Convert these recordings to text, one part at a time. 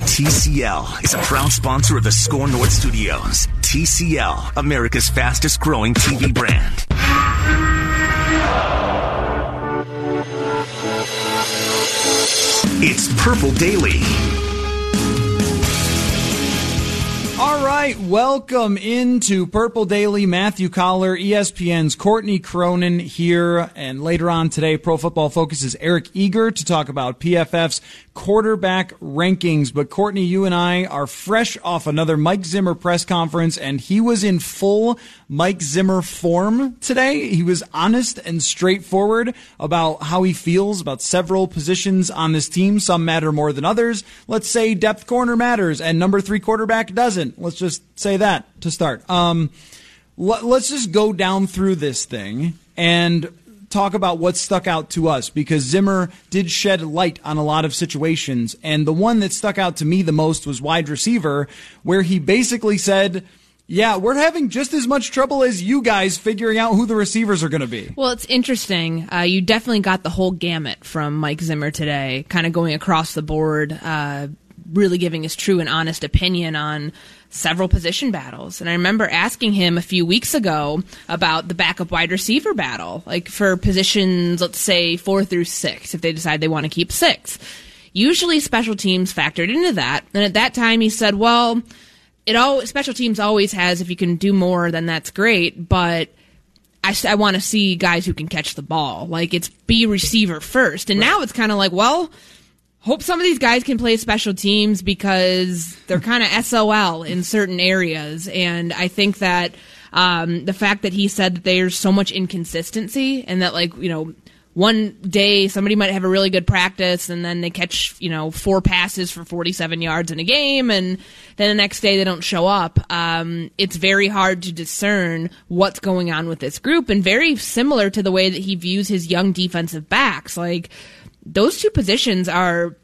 TCL is a proud sponsor of the Score North Studios. TCL, America's fastest growing TV brand. It's Purple Daily. All right, welcome into Purple Daily. Matthew Coller, ESPN's Courtney Cronin here, and later on today, Pro Football Focus is Eric Eager to talk about PFF's quarterback rankings. But Courtney, you and I are fresh off another Mike Zimmer press conference, and he was in full Mike Zimmer form today. He was honest and straightforward about how he feels about several positions on this team. Some matter more than others. Let's say depth corner matters and number three quarterback doesn't. Let's just say that to start. Um, let's just go down through this thing and talk about what stuck out to us because Zimmer did shed light on a lot of situations. And the one that stuck out to me the most was wide receiver, where he basically said, yeah, we're having just as much trouble as you guys figuring out who the receivers are going to be. Well, it's interesting. Uh, you definitely got the whole gamut from Mike Zimmer today, kind of going across the board, uh, really giving his true and honest opinion on several position battles. And I remember asking him a few weeks ago about the backup wide receiver battle, like for positions, let's say four through six, if they decide they want to keep six. Usually special teams factored into that. And at that time he said, well, it all, special teams always has, if you can do more, then that's great, but I, I want to see guys who can catch the ball. Like it's be receiver first. And right. now it's kind of like, well, hope some of these guys can play special teams because they're kind of SOL in certain areas. And I think that um, the fact that he said that there's so much inconsistency and that, like, you know, one day somebody might have a really good practice and then they catch, you know, four passes for 47 yards in a game and then the next day they don't show up. Um, it's very hard to discern what's going on with this group and very similar to the way that he views his young defensive backs. Like, those two positions are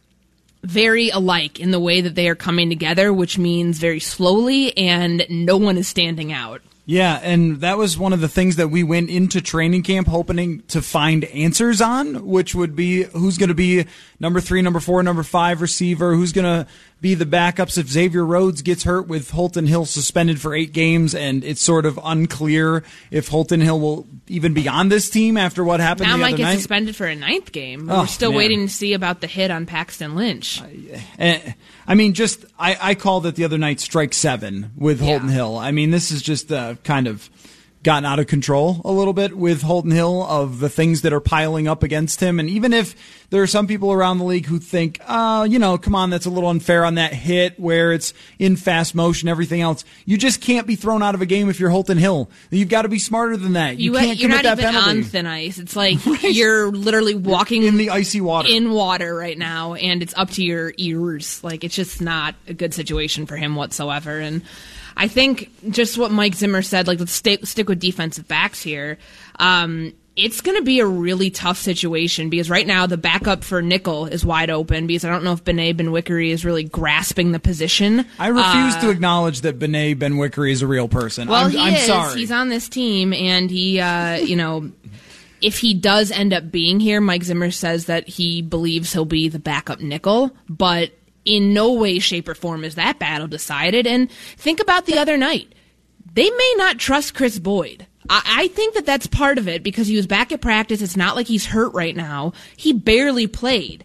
very alike in the way that they are coming together, which means very slowly and no one is standing out. Yeah, and that was one of the things that we went into training camp hoping to find answers on, which would be who's going to be number three, number four, number five receiver, who's going to be the backups if Xavier Rhodes gets hurt with Holton Hill suspended for eight games, and it's sort of unclear if Holton Hill will even be on this team after what happened. Now Mike gets suspended for a ninth game. Oh, We're still man. waiting to see about the hit on Paxton Lynch. I, I mean, just I, I, called it the other night strike seven with Holton. Hill. I mean, this is just uh, kind of gotten out of control a little bit with Holton Hill of the things that are piling up against him. And even if there are some people around the league who think, oh, you know, come on, that's a little unfair on that hit where it's in fast motion, everything else. You just can't be thrown out of a game if you're Holton Hill. You've got to be smarter than that. You, you can't you're commit not that even penalty. on thin ice. It's like right. you're literally walking in the icy water. In water right now, and it's up to your ears. Like it's just not a good situation for him whatsoever. And I think just what Mike Zimmer said, like let's stay, stick with defensive backs here. Um, it's going to be a really tough situation because right now the backup for nickel is wide open because I don't know if Bené Benwikere is really grasping the position. I refuse uh, to acknowledge that Bené Benwikere is a real person. Well, I'm, he I'm is. Sorry. He's on this team, and he, uh, you know. if he does end up being here, Mike Zimmer says that he believes he'll be the backup nickel, but in no way, shape, or form is that battle decided. And think about the other night. They may not trust Kris Boyd. I, I think that that's part of it because he was back at practice. It's not like he's hurt right now. He barely played.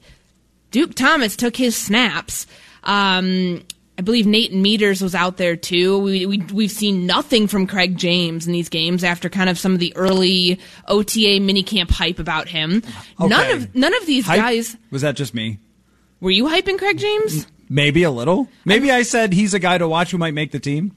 Duke Thomas took his snaps. Um, I believe Nathan Meadors was out there too. We, we we've seen nothing from Craig James in these games after kind of some of the early OTA minicamp hype about him. Okay. None of none of these Hype? guys. Was that just me? Were you hyping Craig James? Maybe a little. Maybe I said he's a guy to watch who might make the team.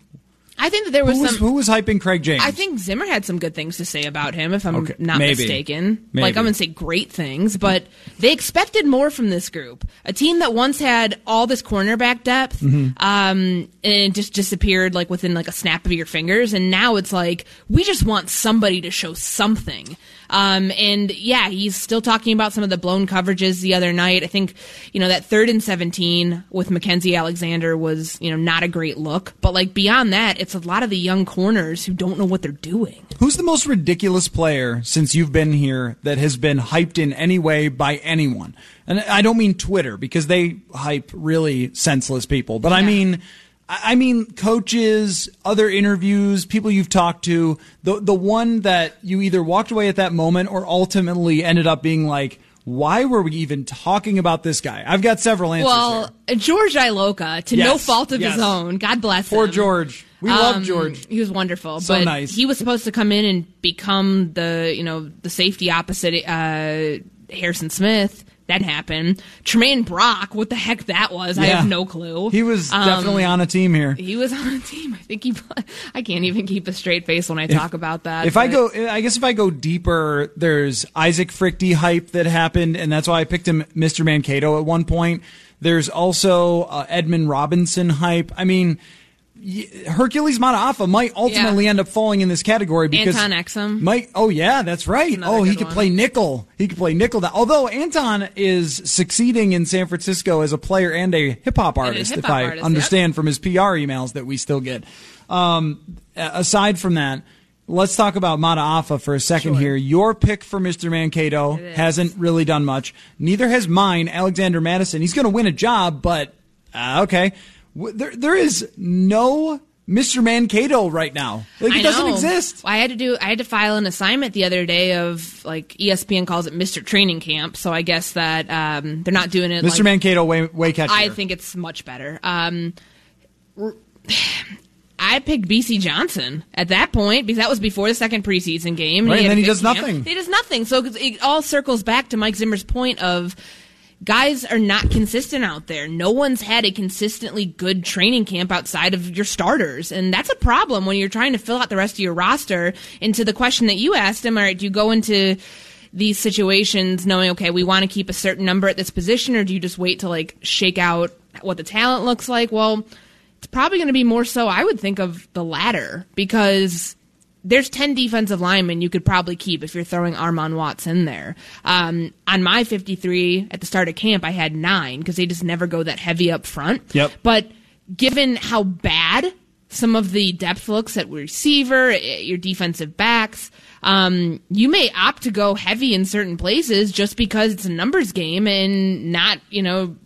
I think that there was Who was, some. who was hyping Craig James? I think Zimmer had some good things to say about him, if I'm Okay, not maybe. mistaken. Maybe. Like, I'm going to say great things, but they expected more from this group. A team that once had all this cornerback depth, Mm-hmm. um, and it just disappeared like within like a snap of your fingers, and now it's like we just want somebody to show something. Um, and yeah, he's still talking about some of the blown coverages the other night. I think, you know, that third and 17 with Mackensie Alexander was, you know, not a great look. But like beyond that, it's a lot of the young corners who don't know what they're doing. Who's the most ridiculous player since you've been here that has been hyped in any way by anyone? And I don't mean Twitter because they hype really senseless people, but I mean, I mean coaches, other interviews, people you've talked to. The the one that you either walked away at that moment or ultimately ended up being like, why were we even talking about this guy? I've got several answers. Well. George Iloka, to no fault of yes. his own, God bless Poor him. George. We love Um, George. He was wonderful. So but nice. He was supposed to come in and become the you know the safety opposite uh, Harrison Smith. That happened. Tramaine Brock, what the heck that was? I have no clue. He was Um, definitely on a team here. He was on a team. I think he. I can't even keep a straight face when I talk about that. If I go, I guess if I go deeper, there's Isaac Fruechte hype that happened, and that's why I picked him, Mr. Mankato, at one point. There's also uh, Edmond Robinson hype. I mean, Hercules Mata'afa might ultimately Yeah. end up falling in this category because Antone Exum. Might oh yeah, that's right. another Oh, he could one. play nickel. He could play nickel. Now. Although Antone is succeeding in San Francisco as a player and a hip hop artist, if I artist, understand from his PR emails that we still get. Um, aside from that, let's talk about Mata'afa for a second Sure. here. Your pick for Mr. Mankato hasn't really done much. Neither has mine, Alexander Mattison. He's going to win a job, but uh, okay. There, there is no Mr. Mankato right now. Like it doesn't exist. I had to do. I had to file an assignment the other day of like ESPN calls it Mr. Training Camp. So I guess that um, they're not doing it. Mr. Like, Mankato way way catchier. I think it's much better. Um, I picked Bisi Johnson at that point because that was before the second preseason game. Right, and had then he does camp. nothing. He does nothing. So it all circles back to Mike Zimmer's point of guys are not consistent out there. No one's had a consistently good training camp outside of your starters. And that's a problem when you're trying to fill out the rest of your roster. And to the question that you asked him, all right, do you go into these situations knowing, okay, we want to keep a certain number at this position, or do you just wait to like shake out what the talent looks like? Well, it's probably going to be more so, I would think, of the latter because there's 10 defensive linemen you could probably keep if you're throwing Armon Watts in there. Um, on my 53 at the start of camp, I had nine because they just never go that heavy up front. Yep. But given how bad some of the depth looks at receiver, eh, your defensive backs, um, you may opt to go heavy in certain places just because it's a numbers game and not, you know,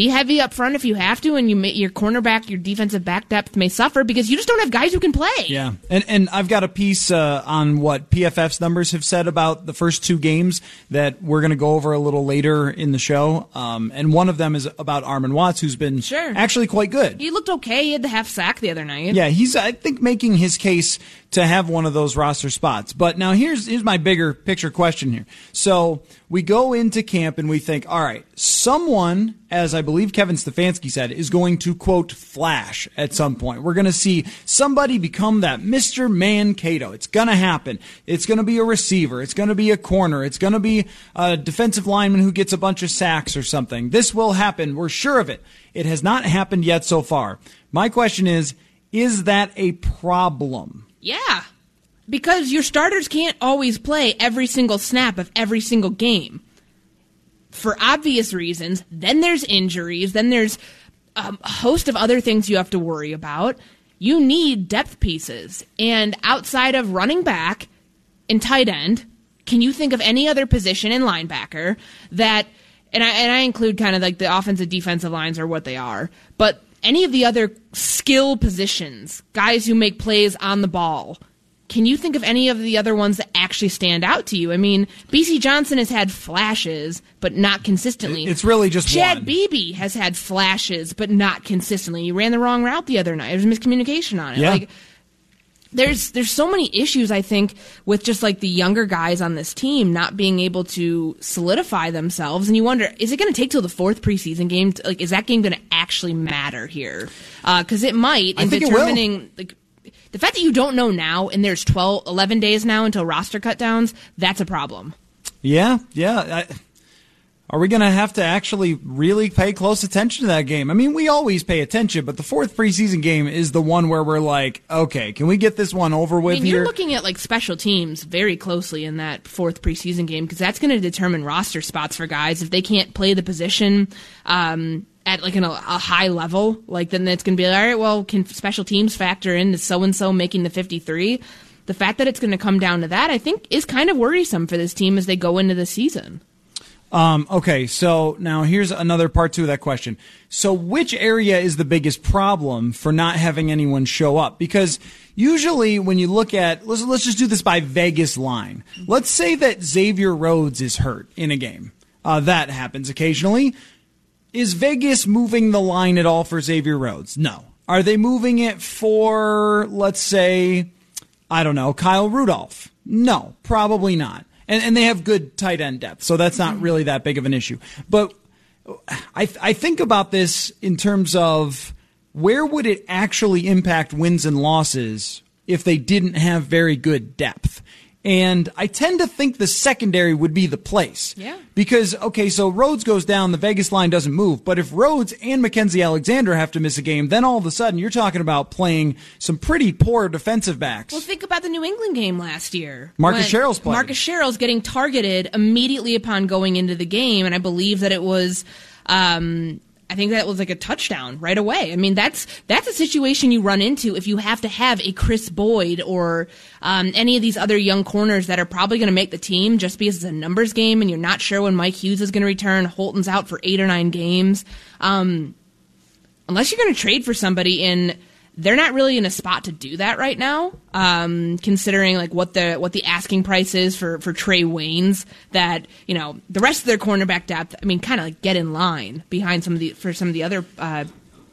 be heavy up front if you have to, and you may, your cornerback, your defensive back depth may suffer because you just don't have guys who can play. Yeah, and and I've got a piece uh, on what PFF's numbers have said about the first two games that we're going to go over a little later in the show. Um, and one of them is about Armon Watts, who's been Sure. actually quite good. He looked okay. He had the half sack the other night. Yeah, he's I think making his case to have one of those roster spots. But now here's here's my bigger picture question here. So we go into camp and we think, all right, someone, as I believe Kevin Stefanski said, is going to quote flash at some point. We're going to see somebody become that Mr. Mankato. It's going to happen. It's going to be a receiver. It's going to be a corner. It's going to be a defensive lineman who gets a bunch of sacks or something. This will happen. We're sure of it. It has not happened yet so far. My question is, is that a problem? Yeah. Because your starters can't always play every single snap of every single game. For obvious reasons. Then there's injuries. Then there's a host of other things you have to worry about. You need depth pieces. And outside of running back and tight end, can you think of any other position in linebacker that and I and I include kind of like the offensive defensive lines are what they are, but any of the other skill positions, guys who make plays on the ball, can you think of any of the other ones that actually stand out to you? I mean, Bisi Johnson has had flashes, but not consistently. It's really just Chad one. Beebe has had flashes, but not consistently. He ran the wrong route the other night. There was miscommunication on it. Yeah. Like there's there's so many issues I think with just like the younger guys on this team not being able to solidify themselves, and you wonder is it going to take till the fourth preseason game? To, like, is that game going to actually matter here? Uh, because it might I in think it will. determining like the fact that you don't know now, and there's 12, 11 days now until roster cut downs. That's a problem. Yeah, yeah. I, are we going to have to actually really pay close attention to that game? I mean, we always pay attention, but the fourth preseason game is the one where we're like, okay, can we get this one over with I mean, here? you're looking at like special teams very closely in that fourth preseason game because that's going to determine roster spots for guys if they can't play the position um, at like an, a high level. Like then it's going to be like, all right. Well, can special teams factor into so and so making the 53? The fact that it's going to come down to that, I think, is kind of worrisome for this team as they go into the season. Um, okay, so now here's another part two of that question. So, which area is the biggest problem for not having anyone show up? Because usually, when you look at let's let's just do this by Vegas line. Let's say that Xavier Rhodes is hurt in a game. Uh, that happens occasionally. Is Vegas moving the line at all for Xavier Rhodes? No. Are they moving it for let's say I don't know Kyle Rudolph? No, probably not and, and they have good tight end depth, so that's not really that big of an issue. But I, I think about this in terms of where would it actually impact wins and losses if they didn't have very good depth. And I tend to think the secondary would be the place. Yeah. Because, okay, so Rhodes goes down, the Vegas line doesn't move. But if Rhodes and Mackensie Alexander have to miss a game, then all of a sudden you're talking about playing some pretty poor defensive backs. Well, think about the New England game last year. Marcus Sherels playing. Marcus Sherels getting targeted immediately upon going into the game, and I believe that it was. Um, I think that was like a touchdown right away. I mean, that's that's a situation you run into if you have to have a Kris Boyd or um, any of these other young corners that are probably going to make the team just because it's a numbers game and you're not sure when Mike Hughes is going to return. Holton's out for eight or nine games. Um, unless you're going to trade for somebody in they're not really in a spot to do that right now, um, considering like what the what the asking price is for for Trae Waynes. That you know the rest of their cornerback depth. I mean, kind of like get in line behind some of the for some of the other uh,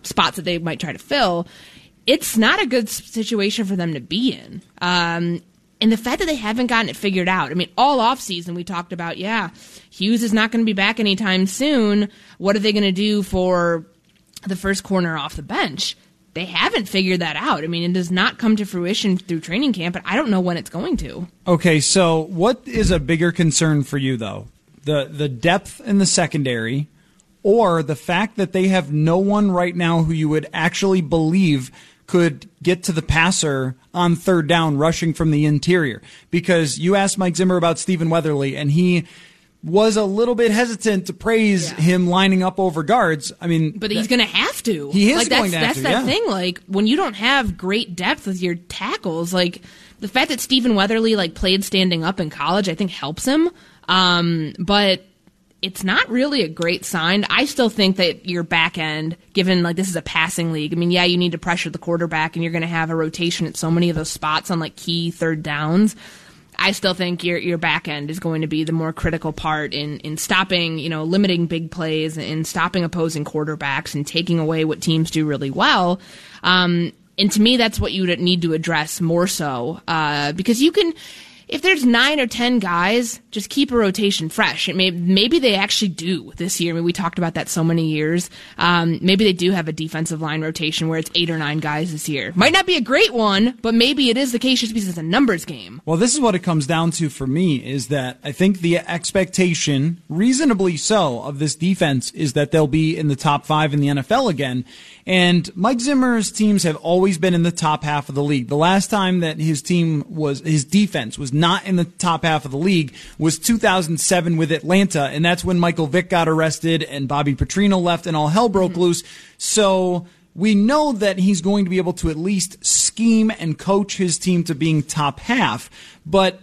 spots that they might try to fill. It's not a good situation for them to be in. Um, and the fact that they haven't gotten it figured out. I mean, all offseason we talked about, yeah, Hughes is not going to be back anytime soon. What are they going to do for the first corner off the bench? They haven't figured that out. I mean, it does not come to fruition through training camp, but I don't know when it's going to. Okay, so what is a bigger concern for you though? The the depth in the secondary or the fact that they have no one right now who you would actually believe could get to the passer on third down rushing from the interior? Because you asked Mike Zimmer about Stephen Weatherly and he was a little bit hesitant to praise Yeah. him lining up over guards. I mean, But he's going to have to. He is like, going that's, to have That's to, that yeah. thing. Like when you don't have great depth with your tackles, like the fact that Stephen Weatherly like played standing up in college, I think helps him. Um, but it's not really a great sign. I still think that your back end, given like this is a passing league, I mean, yeah, you need to pressure the quarterback, and you're going to have a rotation at so many of those spots on like key third downs. I still think your your back end is going to be the more critical part in in stopping, you know, limiting big plays and stopping opposing quarterbacks and taking away what teams do really well. Um, and to me, that's what you need to address more so uh, because you can. If there's nine or ten guys, just keep a rotation fresh. It may, maybe they actually do this year. I mean, we talked about that so many years. Um, maybe they do have a defensive line rotation where it's eight or nine guys this year. Might not be a great one, but maybe it is the case just because it's a numbers game. Well, this is what it comes down to for me is that I think the expectation, reasonably so, of this defense is that they'll be in the top five in the NFL again. And Mike Zimmer's teams have always been in the top half of the league. The last time that his team was, his defense was not in the top half of the league was 2007 with Atlanta. And that's when Michael Vick got arrested and Bobby Petrino left and all hell broke mm-hmm. loose. So, we know that he's going to be able to at least scheme and coach his team to being top half. But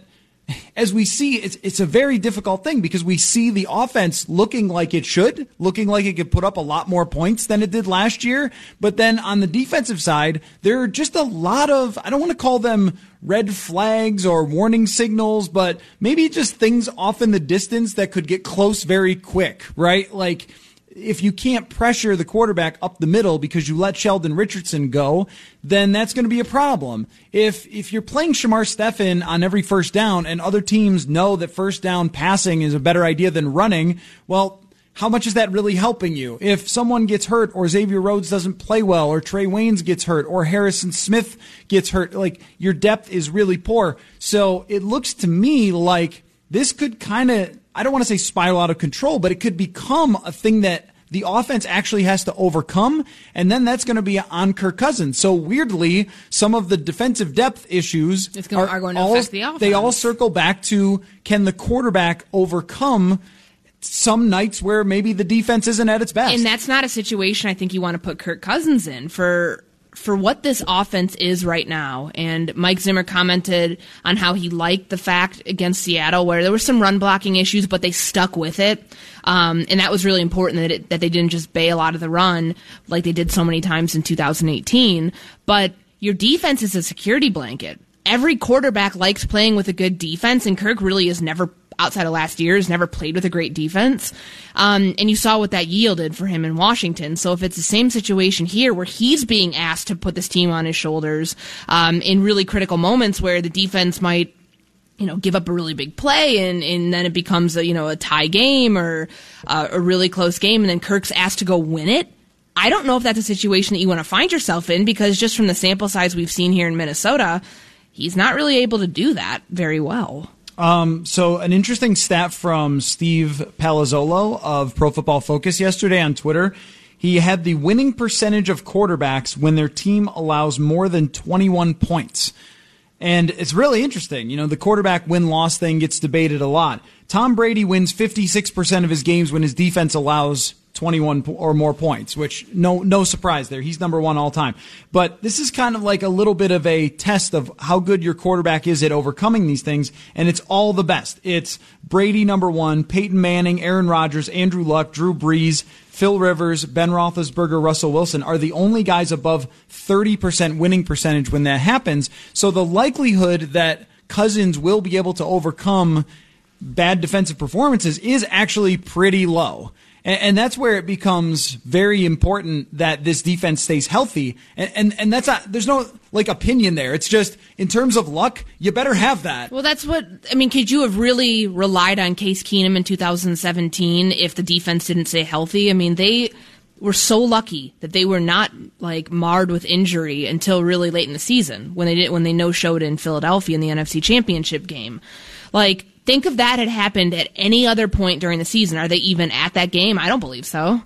as we see, it's, it's a very difficult thing because we see the offense looking like it should, looking like it could put up a lot more points than it did last year. But then on the defensive side, there are just a lot of, I don't want to call them red flags or warning signals, but maybe just things off in the distance that could get close very quick, right? Like, if you can't pressure the quarterback up the middle because you let Sheldon Richardson go, then that's going to be a problem. If if you're playing Shamar Stephen on every first down and other teams know that first down passing is a better idea than running, well, how much is that really helping you? If someone gets hurt or Xavier Rhodes doesn't play well or Trae Waynes gets hurt or Harrison Smith gets hurt, like your depth is really poor. So it looks to me like this could kind of I don't want to say spiral out of control, but it could become a thing that the offense actually has to overcome, and then that's going to be on Kirk Cousins. So weirdly, some of the defensive depth issues going, are, are, going to all, affect the offense. They all circle back to can the quarterback overcome some nights where maybe the defense isn't at its best. And that's not a situation I think you want to put Kirk Cousins in for for what this offense is right now, and Mike Zimmer commented on how he liked the fact against Seattle where there were some run blocking issues, but they stuck with it, um, and that was really important that it, that they didn't just bail out of the run like they did so many times in 2018. But your defense is a security blanket. Every quarterback likes playing with a good defense, and Kirk really has never outside of last year has never played with a great defense. Um, and you saw what that yielded for him in Washington. So if it's the same situation here where he's being asked to put this team on his shoulders um, in really critical moments where the defense might you know, give up a really big play and, and then it becomes a, you know, a tie game or uh, a really close game and then Kirk's asked to go win it. I don't know if that's a situation that you want to find yourself in because just from the sample size we've seen here in Minnesota, he's not really able to do that very well. Um, so an interesting stat from Steve Palazzolo of Pro Football Focus yesterday on Twitter. He had the winning percentage of quarterbacks when their team allows more than 21 points. And it's really interesting. You know, the quarterback win loss thing gets debated a lot. Tom Brady wins 56% of his games when his defense allows 21 or more points, which no no surprise there. He's number 1 all time. But this is kind of like a little bit of a test of how good your quarterback is at overcoming these things and it's all the best. It's Brady number 1, Peyton Manning, Aaron Rodgers, Andrew Luck, Drew Brees, Phil Rivers, Ben Roethlisberger, Russell Wilson are the only guys above 30% winning percentage when that happens. So the likelihood that Cousins will be able to overcome bad defensive performances is actually pretty low. And, and, that's where it becomes very important that this defense stays healthy. And, and, and that's not, there's no like opinion there. It's just in terms of luck, you better have that. Well, that's what, I mean, could you have really relied on Case Keenum in 2017 if the defense didn't stay healthy? I mean, they, were so lucky that they were not like marred with injury until really late in the season when they did when they no showed in Philadelphia in the NFC Championship game. Like Think if that had happened at any other point during the season. Are they even at that game? I don't believe so.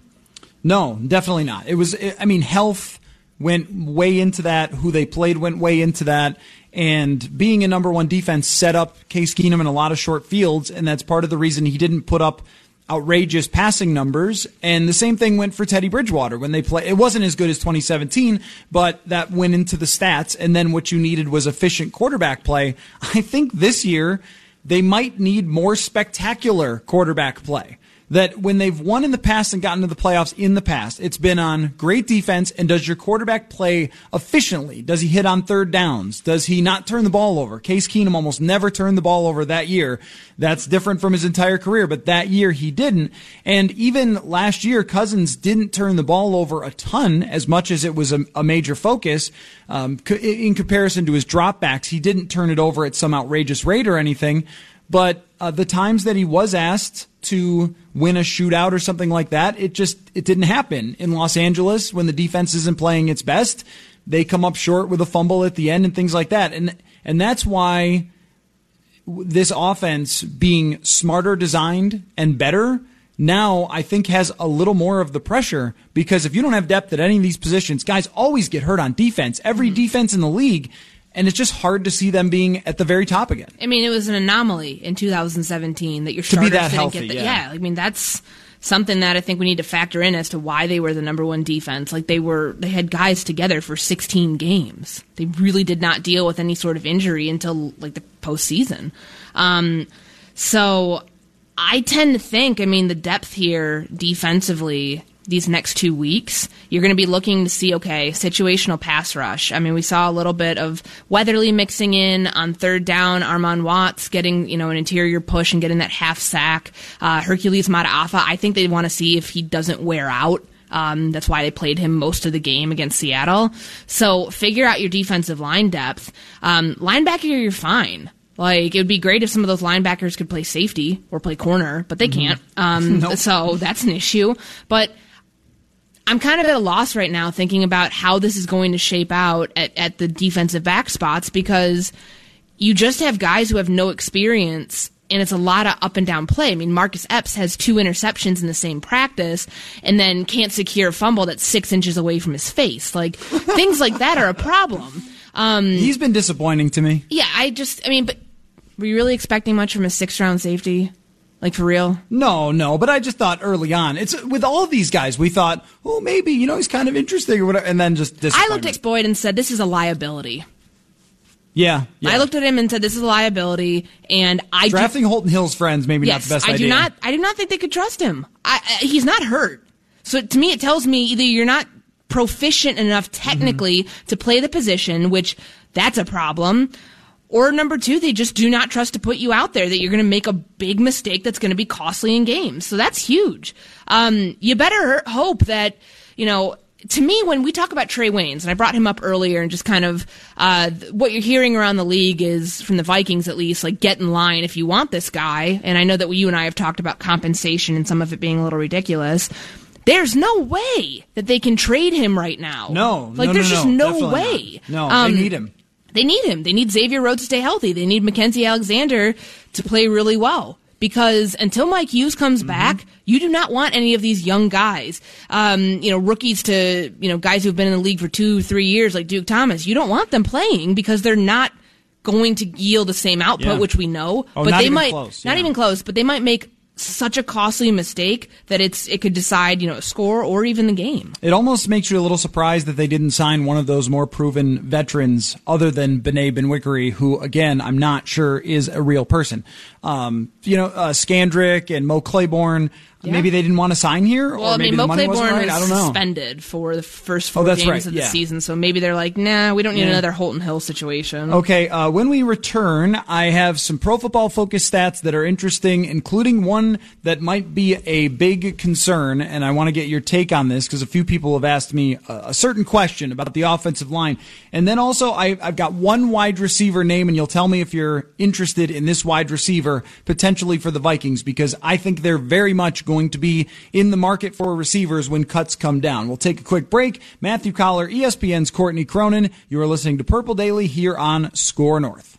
No, definitely not. It was, I mean, health went way into that. Who they played went way into that. And being a number one defense set up Case Keenum in a lot of short fields. And that's part of the reason he didn't put up outrageous passing numbers. And the same thing went for Teddy Bridgewater when they play. It wasn't as good as 2017, but that went into the stats. And then what you needed was efficient quarterback play. I think this year, they might need more spectacular quarterback play that when they've won in the past and gotten to the playoffs in the past, it's been on great defense. And does your quarterback play efficiently? Does he hit on third downs? Does he not turn the ball over? Case Keenum almost never turned the ball over that year. That's different from his entire career, but that year he didn't. And even last year, Cousins didn't turn the ball over a ton as much as it was a, a major focus. Um, in comparison to his dropbacks, he didn't turn it over at some outrageous rate or anything. But uh, the times that he was asked to win a shootout or something like that, it just it didn't happen in Los Angeles when the defense isn't playing its best. They come up short with a fumble at the end and things like that, and and that's why this offense being smarter designed and better now I think has a little more of the pressure because if you don't have depth at any of these positions, guys always get hurt on defense. Every mm-hmm. defense in the league and it's just hard to see them being at the very top again. I mean, it was an anomaly in 2017 that your starters to be that didn't healthy, get the, yeah. yeah. I mean, that's something that I think we need to factor in as to why they were the number one defense. Like they were, they had guys together for 16 games. They really did not deal with any sort of injury until like the postseason. Um, so I tend to think, I mean, the depth here defensively these next two weeks, you're going to be looking to see, okay, situational pass rush. I mean, we saw a little bit of Weatherly mixing in on third down, Armon Watts getting, you know, an interior push and getting that half sack. Uh, Hercules Mata'afa, I think they want to see if he doesn't wear out. Um, that's why they played him most of the game against Seattle. So figure out your defensive line depth. Um, linebacker, you're fine. Like it would be great if some of those linebackers could play safety or play corner, but they mm-hmm. can't. Um, nope. So that's an issue. But I'm kind of at a loss right now thinking about how this is going to shape out at, at the defensive back spots because you just have guys who have no experience and it's a lot of up and down play. I mean, Marcus Epps has two interceptions in the same practice and then can't secure a fumble that's six inches away from his face. Like, things like that are a problem. Um, He's been disappointing to me. Yeah, I just, I mean, but were you really expecting much from a six round safety? Like for real? No, no. But I just thought early on, it's with all of these guys, we thought, oh, maybe you know he's kind of interesting or whatever, and then just I looked at Boyd and said, this is a liability. Yeah, yeah, I looked at him and said, "This is a liability." And I drafting do, Holton Hill's friends maybe yes, not the best I idea. do not. I do not think they could trust him. I, I, he's not hurt, so to me, it tells me either you're not proficient enough technically mm-hmm. to play the position, which that's a problem, or number two, they just do not trust to put you out there that you're going to make a big mistake that's going to be costly in games. So that's huge. Um, you better hope that, you know, to me, when we talk about Trae Waynes, and I brought him up earlier, and just kind of uh, what you're hearing around the league is from the Vikings at least, like get in line if you want this guy. And I know that you and I have talked about compensation and some of it being a little ridiculous. There's no way that they can trade him right now. No, like no, there's no, just no, no way. Not. No, um, they need him. They need him. They need Xavier Rhodes to stay healthy. They need Mackensie Alexander to play really well. Because until Mike Hughes comes mm-hmm. back, you do not want any of these young guys, um, you know, rookies to, you know, guys who've been in the league for two, three years like Duke Thomas. You don't want them playing because they're not going to yield the same output, yeah. which we know. Oh, but they might close, not even close, but they might make such a costly mistake that it's it could decide you know a score or even the game. It almost makes you a little surprised that they didn't sign one of those more proven veterans other than Bené Benwikere, who again I'm not sure is a real person. Um, you know, uh, Scandrick and Mo Claiborne. Yeah. Maybe they didn't want to sign here, well, or maybe I mean, Mo right. was I don't know. suspended for the first four oh, games right. of the yeah. season, so maybe they're like, nah, we don't need yeah. another Holton Hill situation. Okay, uh, when we return, I have some Pro Football Focus stats that are interesting, including one that might be a big concern, and I want to get your take on this because a few people have asked me a, a, certain question about the offensive line, and then also I, I've got one wide receiver name, and you'll tell me if you're interested in this wide receiver potentially for the Vikings because I think they're very much going to be in the market for receivers when cuts come down. We'll take a quick break. Matthew Coller, ESPN's Courtney Cronin. You are listening to Purple Daily here on Score North.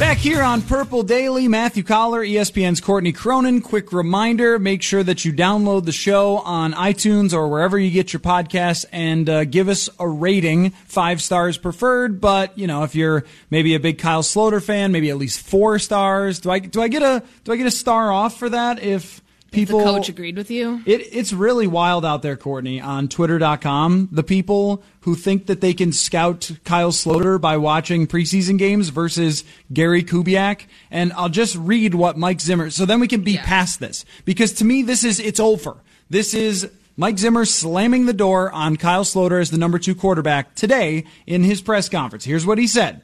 Back here on Purple Daily, Matthew Coller, ESPN's Courtney Cronin. Quick reminder make sure that you download the show on iTunes or wherever you get your podcasts and uh, give us a rating. Five stars preferred, but, you know, if you're maybe a big Kyle Sloter fan, maybe at least four stars. Do I, do I get a, do I get a star off for that if, people the coach agreed with you it, it's really wild out there courtney on twitter.com the people who think that they can scout kyle sloter by watching preseason games versus gary kubiak and i'll just read what mike zimmer so then we can be yeah. past this because to me this is it's over this is Mike Zimmer slamming the door on Kyle Sloter as the number two quarterback today in his press conference. Here's what he said.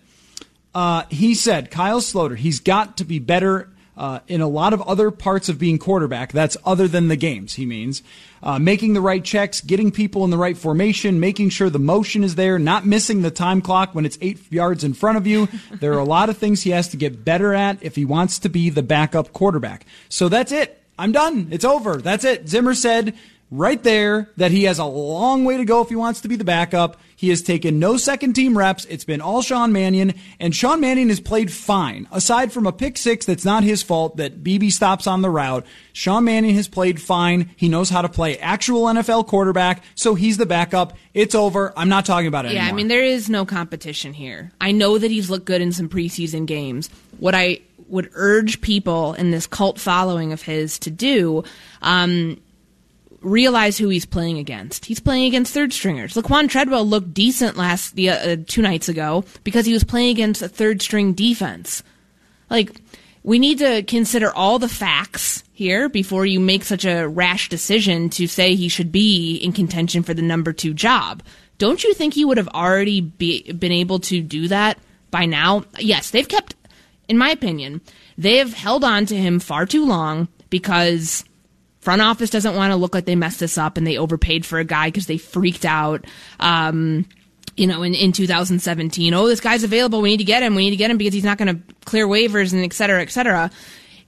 Uh, he said, Kyle Sloter, he's got to be better uh, in a lot of other parts of being quarterback. That's other than the games, he means. Uh, making the right checks, getting people in the right formation, making sure the motion is there, not missing the time clock when it's eight yards in front of you. there are a lot of things he has to get better at if he wants to be the backup quarterback. So that's it. I'm done. It's over. That's it. Zimmer said right there that he has a long way to go if he wants to be the backup. He has taken no second team reps. It's been all Sean Mannion, and Sean Mannion has played fine. Aside from a pick six that's not his fault that Beebe stops on the route, Sean Mannion has played fine. He knows how to play actual NFL quarterback, so he's the backup. It's over. I'm not talking about it yeah, anymore. I mean, there is no competition here. I know that he's looked good in some preseason games. What I would urge people in this cult following of his to do um, realize who he's playing against. He's playing against third stringers. Laquan Treadwell looked decent last the uh, two nights ago because he was playing against a third string defense. Like we need to consider all the facts here before you make such a rash decision to say he should be in contention for the number 2 job. Don't you think he would have already be, been able to do that by now? Yes, they've kept in my opinion, they have held on to him far too long because front office doesn't want to look like they messed this up and they overpaid for a guy because they freaked out. Um, you know, in, in 2017, oh, this guy's available. We need to get him. We need to get him because he's not going to clear waivers and et cetera, et cetera.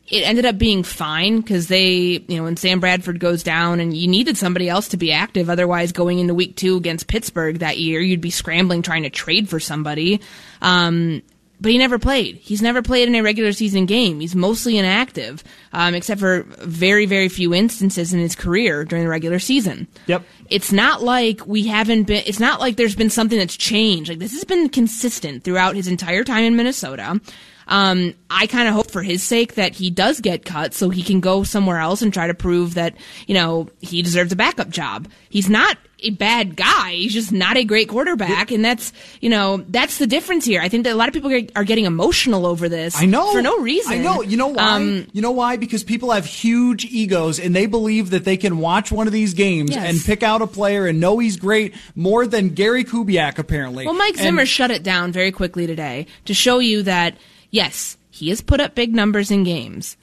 It ended up being fine because they, you know, when Sam Bradford goes down and you needed somebody else to be active. Otherwise, going into week two against Pittsburgh that year, you'd be scrambling trying to trade for somebody. Um, but he never played. He's never played in a regular season game. He's mostly inactive, um, except for very, very few instances in his career during the regular season. Yep. It's not like we haven't been. It's not like there's been something that's changed. Like this has been consistent throughout his entire time in Minnesota. Um, I kind of hope for his sake that he does get cut so he can go somewhere else and try to prove that, you know, he deserves a backup job. He's not a bad guy. He's just not a great quarterback. And that's, you know, that's the difference here. I think that a lot of people are getting emotional over this. I know. For no reason. I know. You know why? Um, you know why? Because people have huge egos and they believe that they can watch one of these games Yes. and pick out a player and know he's great more than Gary Kubiak, apparently. Well, Mike And- Zimmer shut it down very quickly today to show you that, yes, he has put up big numbers in games.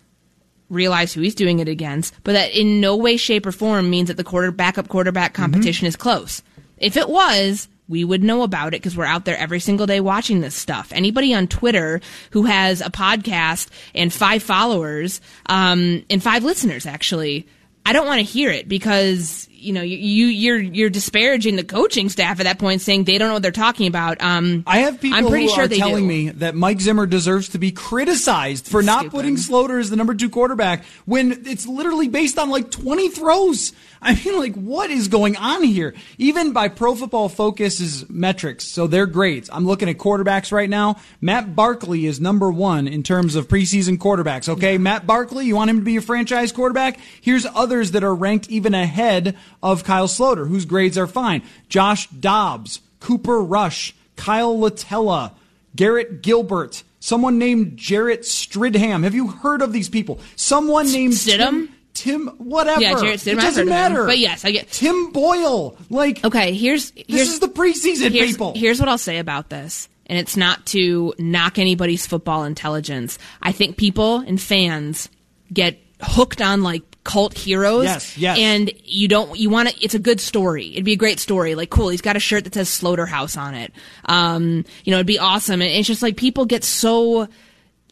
Realize who he's doing it against, but that in no way, shape, or form means that the quarter backup quarterback Mm-hmm. competition is close. If it was, we would know about it because we're out there every single day watching this stuff. Anybody on Twitter who has a podcast and five followers um, and five listeners, actually, I don't want to hear it because you know you, you you're you're disparaging the coaching staff at that point, saying they don't know what they're talking about. Um, I have people I'm pretty who sure are telling do. me that Mike Zimmer deserves to be criticized for not Stupid. putting Sloter as the number two quarterback when it's literally based on like 20 throws. I mean, like, what is going on here? Even by Pro Football Focus's metrics, so their grades. I'm looking at quarterbacks right now. Matt Barkley is number one in terms of preseason quarterbacks. Okay, Matt Barkley, you want him to be your franchise quarterback? Here's others that are ranked even ahead of Kyle Sloter, whose grades are fine. Josh Dobbs, Cooper Rush, Kyle Lauletta, Garrett Gilbert, someone named Jarrett Stidham. Have you heard of these people? Someone named Stidham? Tim, whatever. Yeah, It doesn't heard of him. matter. But yes, I get- Tim Boyle. Like, Okay, here's this is the preseason, here's, people. Here's what I'll say about this, and it's not to knock anybody's football intelligence. I think people and fans get hooked on like cult heroes. Yes, yes. And you don't you want to. It's a good story. It'd be a great story. Like, cool. He's got a shirt that says Slaughterhouse on it. Um, you know, it'd be awesome. And it's just like people get so.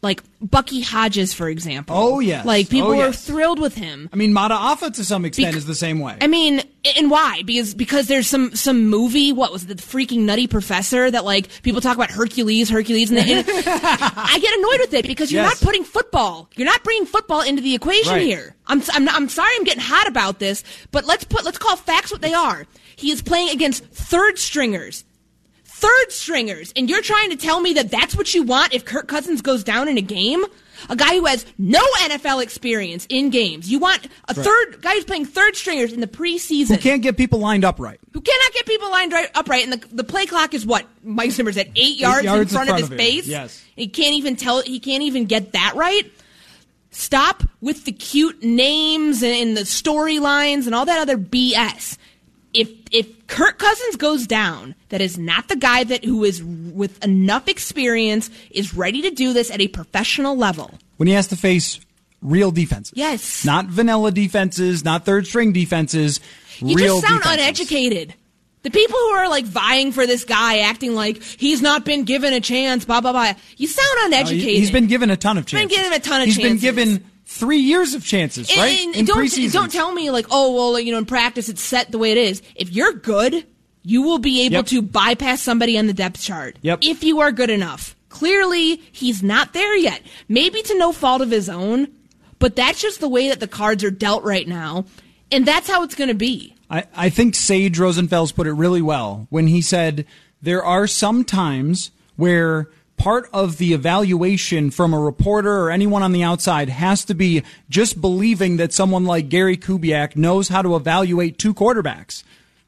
Like Bucky Hodges, for example. Oh, yes. Like people Oh, were yes. thrilled with him. I mean, Mata'afa to some extent Bec- is the same way. I mean, and why? Because because there's some some movie. What was it? The freaking Nutty Professor that like people talk about Hercules, Hercules, and, and I get annoyed with it because you're Yes. not putting football. You're not bringing football into the equation Right. here. I'm I'm I'm sorry I'm getting hot about this, but let's put let's call facts what they are. He is playing against third stringers. Third stringers, and you're trying to tell me that that's what you want if Kirk Cousins goes down in a game? A guy who has no NFL experience in games. You want a third guy who's playing third stringers in the preseason Who can't get people lined up right. who cannot get people lined right, upright, and the, the play clock is what Mike Zimmer's at eight yards, yards in front, of his him. face. Yes. he can't even tell. He can't even get that right. Stop with the cute names and, and the storylines and all that other BS. If if Kirk Cousins goes down, that is not the guy that who is with enough experience is ready to do this at a professional level. When he has to face real defenses. Yes. Not vanilla defenses, not third string defenses. You real just sound defenses. uneducated. The people who are like vying for this guy, acting like he's not been given a chance, blah blah blah. You sound uneducated. he- he's been given a ton of Been chances. given a ton of He's chances. been given three years of chances, And- right? and don't preseasons. don't tell me like, oh well, you know, in practice it's set the way it is. If you're good, you will be able Yep. to bypass somebody on the depth chart. Yep. If you are good enough. Clearly, he's not there yet. Maybe to no fault of his own, but that's just the way that the cards are dealt right now, and that's how it's going to be. I, I think Sage Rosenfels put it really well when he said there are some times where part of the evaluation from a reporter or anyone on the outside has to be just believing that someone like Gary Kubiak knows how to evaluate two quarterbacks.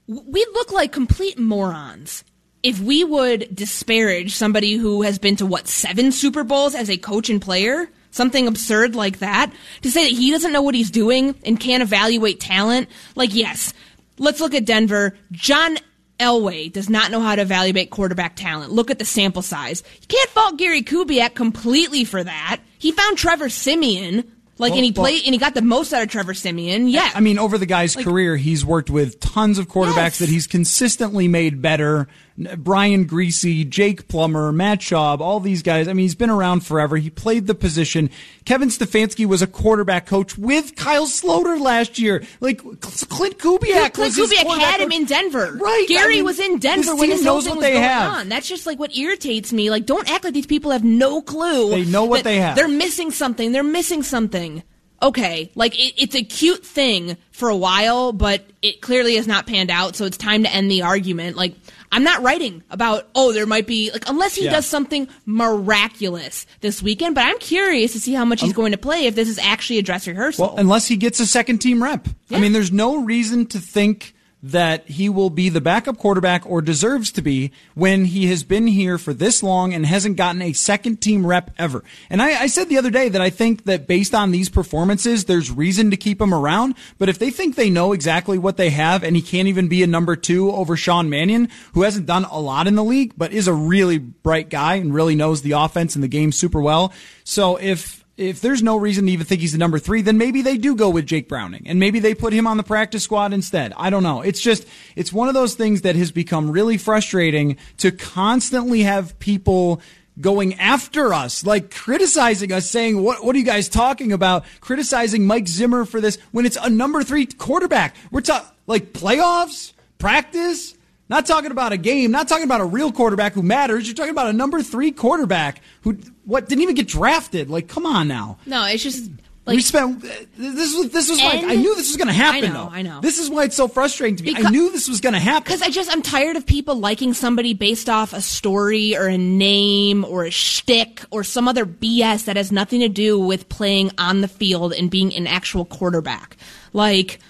we'd look like complete morons if we would disparage somebody who has been to what seven Super Bowls as a coach and player, something absurd like that, to say that he doesn't know what he's doing and can't evaluate talent. Like, yes, let's look at Denver. John Elway does not know how to evaluate quarterback talent. Look at the sample size. You can't fault Gary Kubiak completely for that. He found Trevor Siemian. Like, Well, and he well- played, and he got the most out of Trevor Siemian. Yeah. I mean, over the guy's Like- career, he's worked with tons of quarterbacks Yes. that he's consistently made better. Brian Griese, Jake Plummer, Matt Schaub, all these guys. I mean, he's been around forever. He played the position. Kevin Stefanski was a quarterback coach with Kyle Sloter last year. Like Clint Kubiak Clint was Kubiak had him coach. in Denver. Right. Gary I mean, was in Denver this when this knows what was they going have. on. That's just like what irritates me. Like, don't act like these people have no clue. They know what they have. They're missing something. They're missing something. Okay, like it, it's a cute thing for a while, but it clearly has not panned out. So it's time to end the argument. Like I'm not writing about oh there might be like unless he Yeah. does something miraculous this weekend. But I'm curious to see how much he's um, going to play if this is actually a dress rehearsal. Well, unless he gets a second team rep. I mean, there's no reason to think that he will be the backup quarterback or deserves to be when he has been here for this long and hasn't gotten a second team rep ever. And I, I said the other day that I think that based on these performances, there's reason to keep him around. But if they think they know exactly what they have and he can't even be a number two over Sean Mannion, who hasn't done a lot in the league, but is a really bright guy and really knows the offense and the game super well. So if if there's no reason to even think he's the number three, then maybe they do go with Jake Browning and maybe they put him on the practice squad instead. I don't know. It's just, it's one of those things that has become really frustrating to constantly have people going after us, like criticizing us, saying, what, what are you guys talking about? Criticizing Mike Zimmer for this when it's a number three quarterback. We're talking like playoffs, practice, not talking about a game, not talking about a real quarterback who matters. You're talking about a number three quarterback who what didn't even get drafted. Like, come on now. no, it's just we spent this was this was like I knew this was going to happen. I know, though. I know. This is why it's so frustrating to me. I knew this was going to happen. Because I just I'm tired of people liking somebody based off a story or a name or a shtick or some other BS that has nothing to do with playing on the field and being an actual quarterback. Like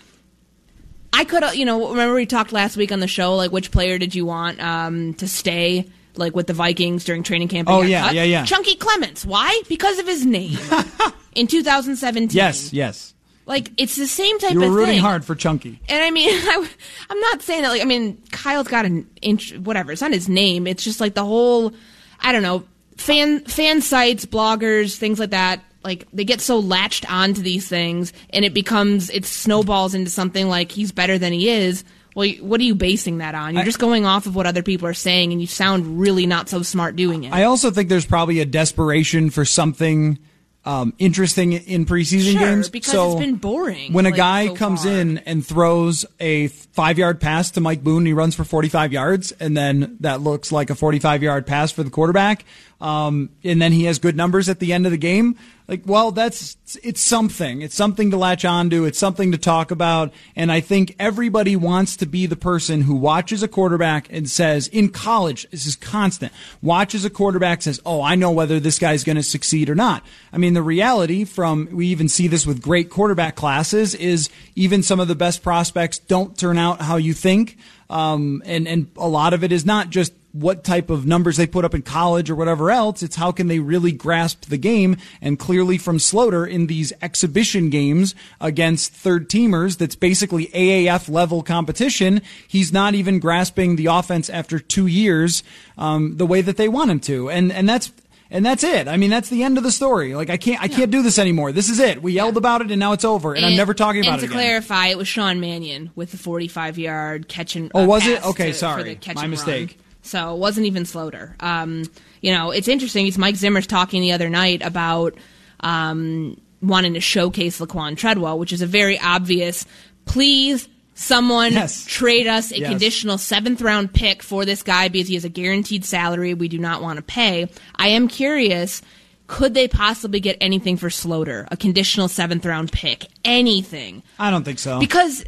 I could you know remember we talked last week on the show like which player did you want um, to stay like with the Vikings during training camp? Oh, yeah, cut? yeah, yeah. Chunky Clements. Why? Because of his name. In 2017. yes, yes. Like it's the same type You were of rooting thing. hard for Chunky. And I mean, I, am not saying that. Like, I mean, Kyle's got an inch, whatever. It's not his name. It's just like the whole, I don't know, fan fan sites, bloggers, things like that. Like they get so latched onto these things, and it becomes it snowballs into something like he's better than he is. Well, what are you basing that on? You're just going off of what other people are saying, and you sound really not so smart doing it. I also think there's probably a desperation for something um, interesting in preseason Sure, games. because so it's been boring, When a like, guy so comes far. in and throws a five yard pass to Mike Boone, he runs for 45 yards, and then that looks like a 45 yard pass for the quarterback. Um, and then he has good numbers at the end of the game. Like, well, that's, it's something. It's something to latch onto. It's something to talk about. And I think everybody wants to be the person who watches a quarterback and says, in college, this is constant, watches a quarterback says, oh, I know whether this guy's going to succeed or not. I mean, the reality from, we even see this with great quarterback classes is even some of the best prospects don't turn out how you think. Um, and, and a lot of it is not just what type of numbers they put up in college or whatever else. It's how can they really grasp the game. And clearly from Sloter in these exhibition games against third teamers, that's basically AAF level competition. He's not even grasping the offense after two years, um, the way that they want him to. And, and that's, and that's it. I mean, that's the end of the story. Like I can't I can't do this anymore. This is it. We yelled about it and now it's over and, I'm never talking about and it to clarify, it was Sean Mannion with the 45 yard catch and Oh, uh, was it? Okay, to- sorry. for the catch My and mistake. run. So it wasn't even Sloter. Um, you know, it's interesting. It's Mike Zimmer's talking the other night about um, wanting to showcase Laquan Treadwell, which is a very obvious. Please, someone Yes. trade us a Yes. conditional seventh round pick for this guy because he has a guaranteed salary we do not want to pay. I am curious. Could they possibly get anything for Sloter? A conditional seventh round pick? Anything? I don't think so. Because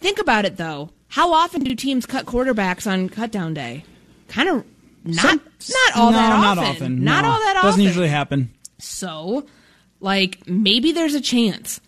think about it though. How often do teams cut quarterbacks on cut down day? Kind of not Some- not all no, that often. Not often. Not no. all that often. Doesn't usually happen. So, like maybe there's a chance.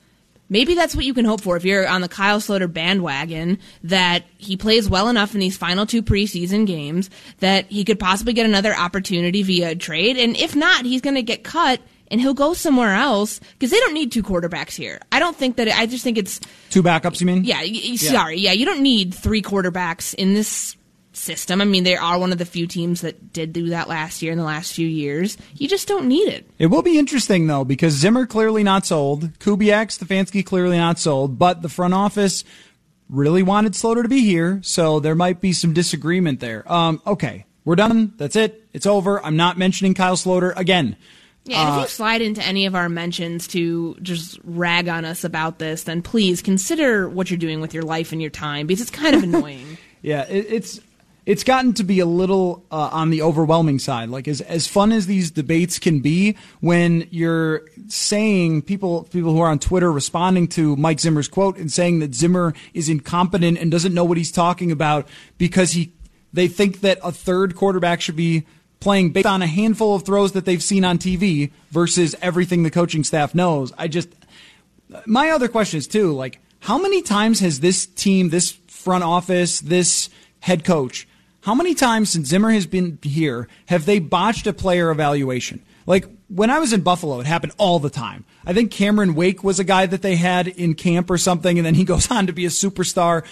Maybe that's what you can hope for if you're on the Kyle Sloter bandwagon that he plays well enough in these final two preseason games that he could possibly get another opportunity via a trade. And if not, he's going to get cut and he'll go somewhere else because they don't need two quarterbacks here. I don't think that. I just think it's Two backups, you mean? yeah, y- y- sorry. Yeah, you don't need three quarterbacks in this system. I mean, they are one of the few teams that did do that last year in the last few years. You just don't need it. It will be interesting though because Zimmer clearly not sold, Kubiak, Stefanski clearly not sold, but the front office really wanted Sloter to be here, so there might be some disagreement there. Um, okay, we're done. That's it. It's over. I'm not mentioning Kyle Sloter again. Yeah, and Uh, if you slide into any of our mentions to just rag on us about this, then please consider what you're doing with your life and your time because it's kind of annoying. Yeah, it, it's it's gotten to be a little uh, on the overwhelming side. Like as as fun as these debates can be, when you're saying people people who are on Twitter responding to Mike Zimmer's quote and saying that Zimmer is incompetent and doesn't know what he's talking about because he they think that a third quarterback should be playing based on a handful of throws that they've seen on TV versus everything the coaching staff knows. I just my other question is too like how many times has this team this front office this head coach how many times since zimmer has been here have they botched a player evaluation like when i was in buffalo it happened all the time i think cameron wake was a guy that they had in camp or something and then he goes on to be a superstar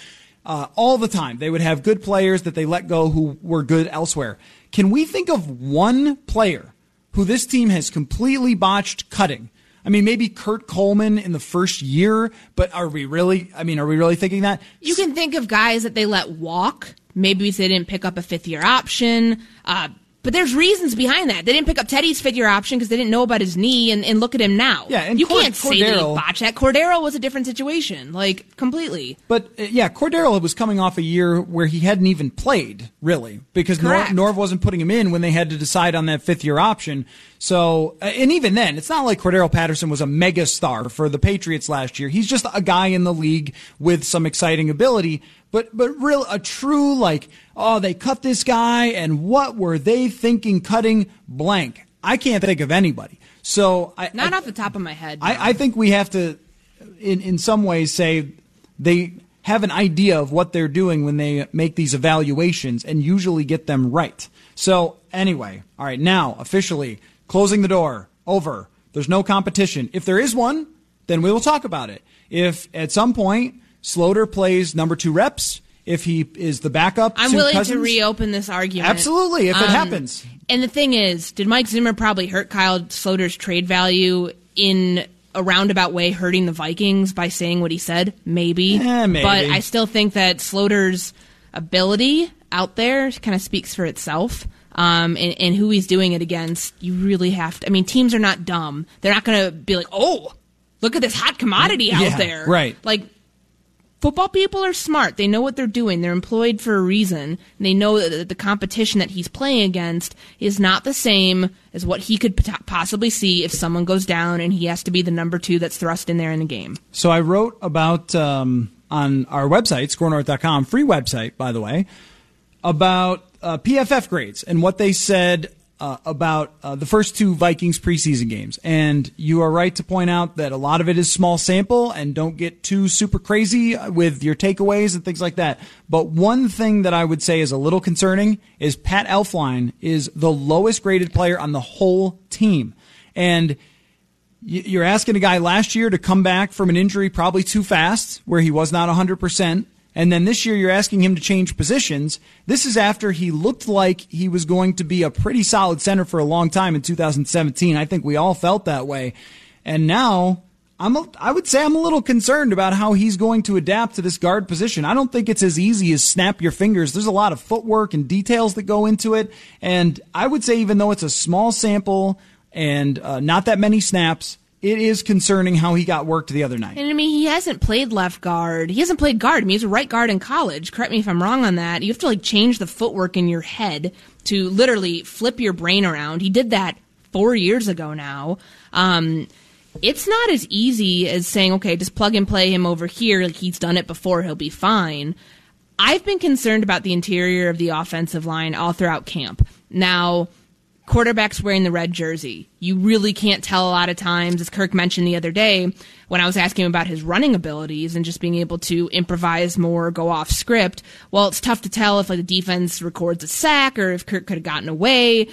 uh, all the time they would have good players that they let go who were good elsewhere can we think of one player who this team has completely botched cutting I mean, maybe Kurt Coleman in the first year, but are we really? I mean, are we really thinking that? You can think of guys that they let walk. Maybe they didn't pick up a fifth year option. Uh, but there's reasons behind that. They didn't pick up Teddy's fifth year option because they didn't know about his knee, and, and look at him now. Yeah, and you Cord- can't say that he Cordero- botched that. Cordarrelle was a different situation, like completely. But uh, yeah, Cordarrelle was coming off a year where he hadn't even played really because Nor- Norv wasn't putting him in when they had to decide on that fifth year option. So, uh, and even then, it's not like Cordarrelle Patterson was a mega star for the Patriots last year. He's just a guy in the league with some exciting ability. But but real a true like oh they cut this guy and what were they thinking cutting blank? I can't think of anybody. So I Not I, off the top of my head. no. I, I think we have to, in in some ways, say they have an idea of what they're doing when they make these evaluations and usually get them right. So anyway, all right, now officially closing the door over. There's no competition. If there is one, then we will talk about it. If at some point Sloter plays number two reps, if he is the backup, I'm willing Cousins, to reopen this argument. Absolutely, if it Um, happens. And the thing is, did Mike Zimmer probably hurt Kyle Sloter's trade value in a roundabout way, hurting the Vikings by saying what he said? Maybe. Eh, maybe. But I still think that Sloter's ability out there kind of speaks for itself. Um, and, and who he's doing it against, you really have to. I mean, teams are not dumb. They're not going to be like, oh, look at this hot commodity out Yeah, there. right. Like, football people are smart. They know what they're doing. They're employed for a reason. They know that the competition that he's playing against is not the same as what he could possibly see if someone goes down and he has to be the number two that's thrust in there in the game. So I wrote about um, on our website, skornorth.com, free website, by the way, about uh, PFF grades and what they said uh, about uh, the first two Vikings preseason games. And you are right to point out that a lot of it is small sample and don't get too super crazy with your takeaways and things like that. But one thing that I would say is a little concerning is Pat Elflein is the lowest graded player on the whole team. And you're asking a guy last year to come back from an injury probably too fast, where he was not 100%, And then this year you're asking him to change positions. This is after he looked like he was going to be a pretty solid center for a long time in 2017. I think we all felt that way. And now I'm a, I would say I'm a little concerned about how he's going to adapt to this guard position. I don't think it's as easy as snap your fingers. There's a lot of footwork and details that go into it. And I would say even though it's a small sample and uh, not that many snaps, it is concerning how he got worked the other night. And I mean, he hasn't played left guard. He hasn't played guard. I mean, he's a right guard in college. Correct me if I'm wrong on that. You have to like change the footwork in your head to literally flip your brain around. He did that four years ago now. Um, it's not as easy as saying, okay, just plug and play him over here. Like he's done it before. He'll be fine. I've been concerned about the interior of the offensive line all throughout camp. Now, quarterback's wearing the red jersey. You really can't tell a lot of times, as Kirk mentioned the other day when I was asking him about his running abilities and just being able to improvise more, go off script. Well, it's tough to tell if like the defense records a sack or if Kirk could have gotten away.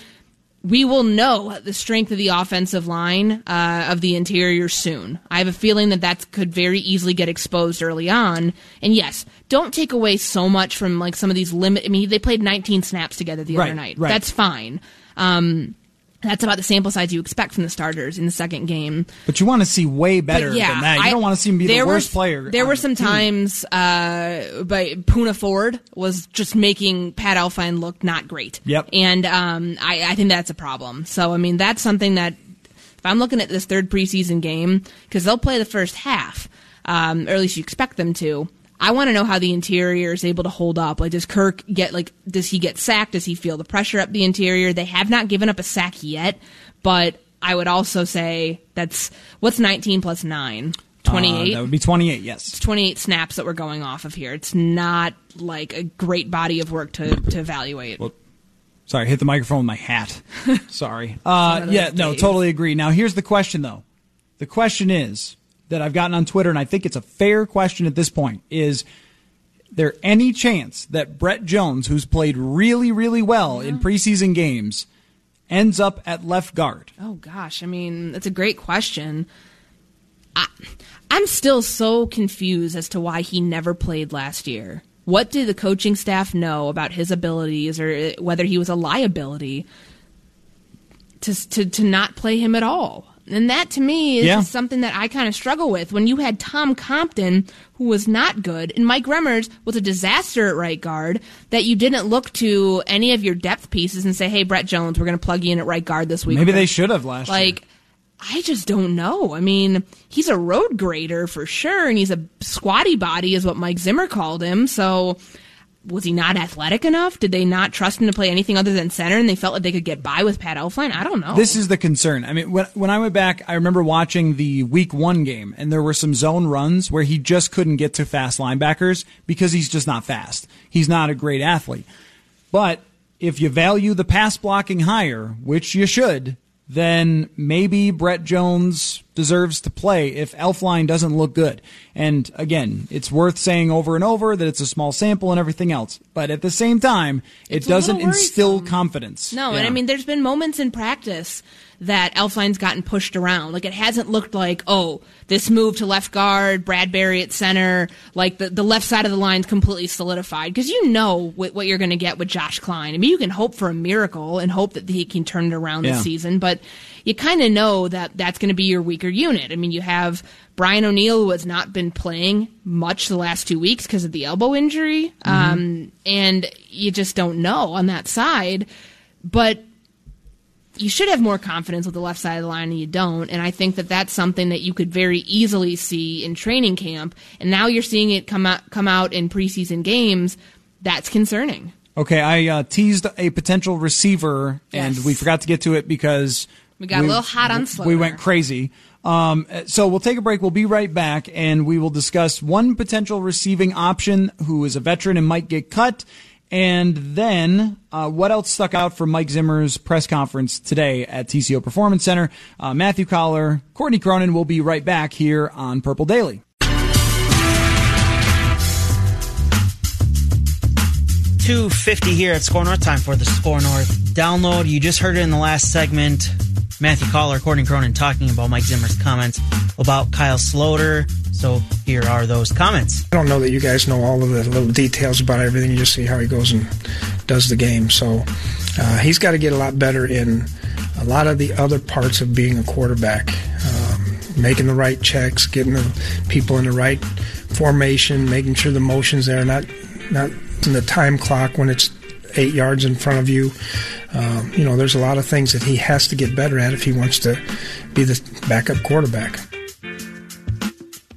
We will know the strength of the offensive line uh, of the interior soon. I have a feeling that that could very easily get exposed early on. And yes, don't take away so much from like some of these limit. I mean, they played 19 snaps together the right, other night. Right. That's fine. Um, that's about the sample size you expect from the starters in the second game. But you want to see way better But yeah, than that. You I- don't want to see him be the worst were, player. There were some times, uh, but Poona Ford was just making Pat Elflein look not great. Yep. And um, I, I think that's a problem. So I mean, that's something that if I'm looking at this third preseason game because they'll play the first half, um, or at least you expect them to. I want to know how the interior is able to hold up. Like, does Kirk get like? Does he get sacked? Does he feel the pressure up the interior? They have not given up a sack yet, but I would also say that's what's 19 plus nine. Uh, 28 that would be 28, yes. It's 28 snaps that we're going off of here. It's not like a great body of work to, to evaluate. Sorry, I hit the microphone with my hat. Sorry. Uh, yeah, no, totally agree. Now, here's the question, though. The question is that I've gotten on Twitter, and I think it's a fair question at this point: Is there any chance that Brett Jones, who's played really, really well in preseason games, ends up at left guard? oh gosh, I mean, that's a great question. I, I'm still so confused as to why he never played last year. What did the coaching staff know about his abilities or uh, whether he was a liability to, to, to not play him at all? And that to me is Yeah. something that I kind of struggle with. When you had Tom Compton, who was not good, and Mike Remmers was a disaster at right guard, that you didn't look to any of your depth pieces and say, hey, Brett Jones, we're going to plug you in at right guard this week. Maybe they should have last year. like, I just don't know. I mean, he's a road grader for sure, and he's a squatty body, is what Mike Zimmer called him. So, was he not athletic enough? Did they not trust him to play anything other than center, and they felt like they could get by with Pat Elflein? I don't know. This is the concern. I mean, when, when I went back, I remember watching the week one game, and there were some zone runs where he just couldn't get to fast linebackers because he's just not fast. He's not a great athlete. But if you value the pass blocking higher, which you should, then maybe Brett Jones deserves to play if Elflein doesn't look good. And again, it's worth saying over and over that it's a small sample and everything else. But at the same time, it It's doesn't instill confidence. No, Yeah. and I mean, there's been moments in practice that Elflein's gotten pushed around. Like, it hasn't looked like, oh, this move to left guard, Bradbury at center, like the, the left side of the line's completely solidified. Because you know what, what you're going to get with Josh Kline. I mean, you can hope for a miracle and hope that he can turn it around Yeah. this season, but you kind of know that that's going to be your weaker unit. I mean, you have Brian O'Neill, who has not been playing much the last two weeks because of the elbow injury, um, and you just don't know on that side. But you should have more confidence with the left side of the line and you don't. And i think that that's something that you could very easily see in training camp. And now you're seeing it come out come out in preseason games. That's concerning. Okay, I uh, teased a potential receiver, and we forgot to get to it because We got a little hot on We went crazy. Um, so we'll take a break. We'll be right back, and we will discuss one potential receiving option who is a veteran and might get cut, and then uh, what else stuck out for Mike Zimmer's press conference today at TCO Performance Center. Uh, Matthew Coller, Courtney Cronin will be right back here on Purple Daily. 250 here at SKOR North. Time for the SKOR North download. You just heard it in the last segment. Matthew Coller, Courtney Cronin talking about Mike Zimmer's comments about Kyle Sloter. So here are those comments. I don't know that you guys know all of the little details about everything. You just see how he goes and does the game. So uh, he's got to get a lot better in a lot of the other parts of being a quarterback. Um, making the right checks, getting the people in the right formation, making sure the motion's there, not not in the time clock when it's eight yards in front of you. Um, you know, there's a lot of things that he has to get better at if he wants to be the backup quarterback.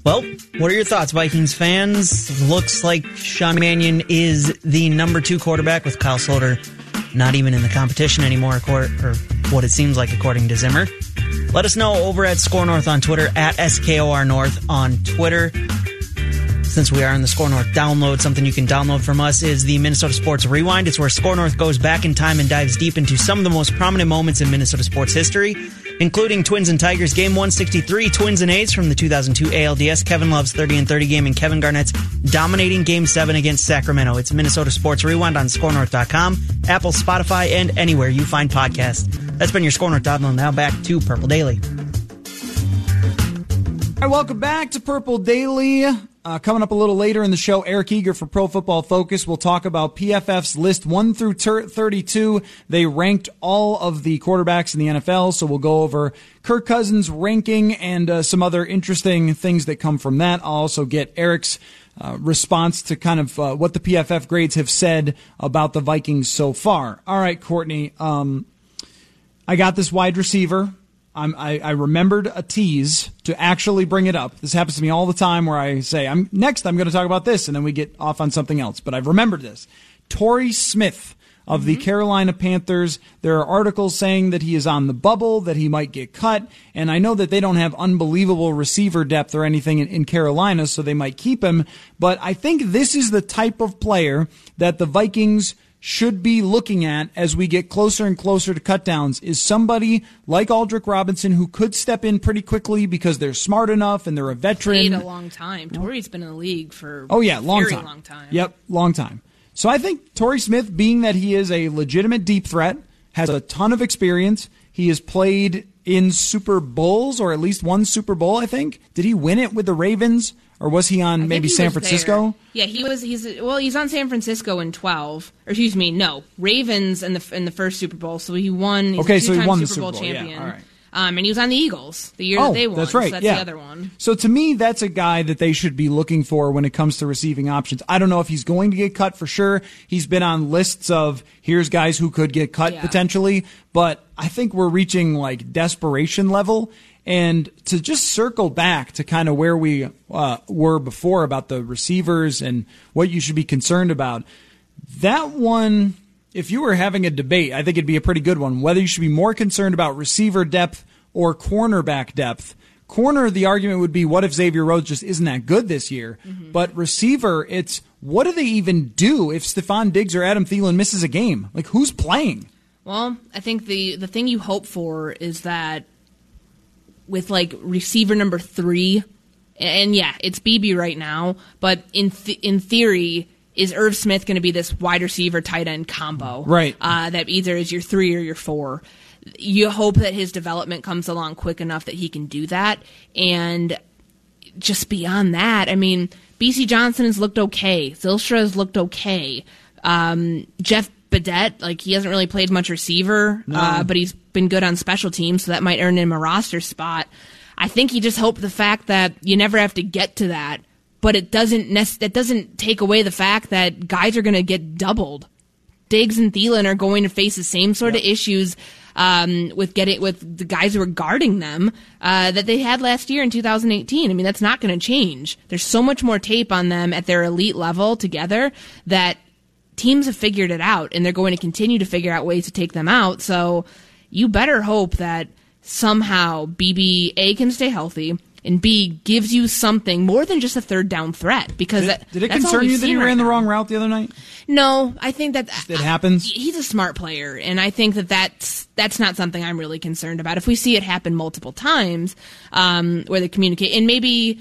Well, what are your thoughts, Vikings fans? Looks like Sean Mannion is the number two quarterback with Kyle Sloter not even in the competition anymore, or what it seems like according to Zimmer. Let us know over at SKOR North on Twitter, at SKOR North on Twitter. Since we are in the SKOR North download, something you can download from us is the Minnesota Sports Rewind. It's where SKOR North goes back in time and dives deep into some of the most prominent moments in Minnesota sports history including Twins and Tigers game 163, Twins and A's from the 2002 ALDS, Kevin Love's 30 and 30 game, and Kevin Garnett's dominating game 7 against Sacramento. It's Minnesota Sports Rewind on skornorth.com, Apple, Spotify, and anywhere you find podcasts. That's been your SKOR North download. Now back to Purple Daily. Welcome back to Purple Daily. Uh, coming up a little later in the show, Eric Eager for Pro Football Focus will talk about PFF's list 1 through 32. They ranked all of the quarterbacks in the NFL, so we'll go over Kirk Cousins' ranking and uh, some other interesting things that come from that. I'll also get Eric's uh, response to kind of uh, what the PFF grades have said about the Vikings so far. All right, Courtney, um, I got this wide receiver I, I remembered a tease to actually bring it up. This happens to me all the time where I say, I'm next, I'm going to talk about this, and then we get off on something else. But I've remembered this. Torrey Smith of mm-hmm. the Carolina Panthers. There are articles saying that he is on the bubble, that he might get cut. And I know that they don't have unbelievable receiver depth or anything in, in Carolina, so they might keep him. But I think this is the type of player that the Vikings should be looking at as we get closer and closer to cutdowns is somebody like Aldrick Robinson who could step in pretty quickly because they're smart enough and they're a veteran. Played a long time. Torrey's been in the league for oh yeah, long time. long time. Yep, long time. So I think Torrey Smith, being that he is a legitimate deep threat, has a ton of experience. He has played in Super Bowls or at least one Super Bowl. I think. Did he win it with the Ravens? Or was he on maybe he San Francisco? There. Yeah, he was. He's well, he's on San Francisco in twelve. Or excuse me, no Ravens in the in the first Super Bowl. So he won. okay, so he won Super the Super Bowl, Bowl champion. Yeah, right. Um, and he was on the Eagles the year oh, that they won. That's right. So that's yeah. the other one. So to me, that's a guy that they should be looking for when it comes to receiving options. I don't know if he's going to get cut for sure. He's been on lists of here's guys who could get cut yeah. potentially, but I think we're reaching like desperation level. And to just circle back to kind of where we uh, were before about the receivers and what you should be concerned about, that one, if you were having a debate, I think it'd be a pretty good one. Whether you should be more concerned about receiver depth or cornerback depth. Corner, the argument would be, what if Xavier Rhodes just isn't that good this year? Mm-hmm. But receiver, it's what do they even do if Stefon Diggs or Adam Thielen misses a game? Like who's playing? Well, I think the the thing you hope for is that with like receiver number three, and yeah, it's Beebe right now, but in th- in theory, is Irv Smith going to be this wide receiver tight end combo? Right. Uh, that either is your three or your four. You hope that his development comes along quick enough that he can do that. And just beyond that, I mean, Bisi Johnson has looked okay. Zylstra has looked okay. Um, Jeff Badet, like he hasn't really played much receiver, no. uh, but he's been good on special teams, so that might earn him a roster spot. I think he just hoped the fact that you never have to get to that, but it doesn't nec- it doesn't take away the fact that guys are going to get doubled. Diggs and Thielen are going to face the same sort yep. of issues um, with getting with the guys who are guarding them uh, that they had last year in 2018. I mean, that's not going to change. There's so much more tape on them at their elite level together that teams have figured it out and they're going to continue to figure out ways to take them out. So you better hope that somehow BBA can stay healthy and B gives you something more than just a third down threat because did, that, did it concern you that he right ran now. the wrong route the other night? No, I think that it happens. He's a smart player, and I think that that's that's not something I'm really concerned about. If we see it happen multiple times, um, where they communicate, and maybe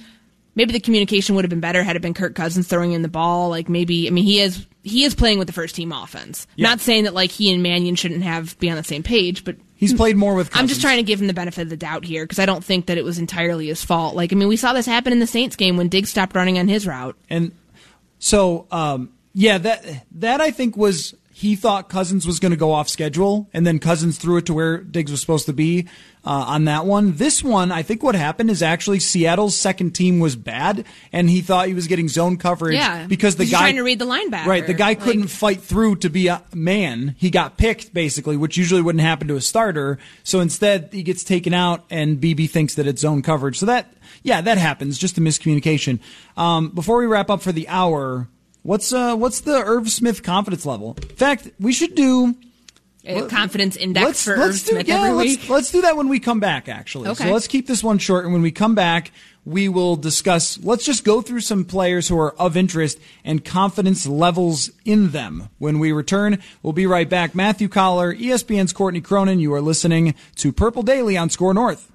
maybe the communication would have been better had it been Kirk Cousins throwing in the ball. Like maybe, I mean, he is he is playing with the first team offense. Yeah. Not saying that like he and Mannion shouldn't have be on the same page, but He's played more with. Cousins. I'm just trying to give him the benefit of the doubt here because I don't think that it was entirely his fault. Like, I mean, we saw this happen in the Saints game when Diggs stopped running on his route. And so, um, yeah, that that I think was he thought Cousins was going to go off schedule, and then Cousins threw it to where Diggs was supposed to be uh, on that one. This one, I think what happened is actually Seattle's second team was bad, and he thought he was getting zone coverage Yeah, because the guy trying to read the linebacker. Right, the guy Like- couldn't fight through to be a man. He got picked basically, which usually wouldn't happen to a starter. So instead, he gets taken out, and Beebe thinks that it's zone coverage. So that, yeah, that happens. Just a miscommunication. Um, before we wrap up for the hour, what's uh, what's the Irv Smith confidence level? In fact, we should do. A confidence index Let's, for let's do Smith yeah, every let's, week. let's do that when we come back. Actually, Okay. so let's keep this one short, and when we come back, we will discuss. Let's just go through some players who are of interest and confidence levels in them. When we return, we'll be right back. Matthew Coller, ESPN's Courtney Cronin. You are listening to Purple Daily on SKOR North.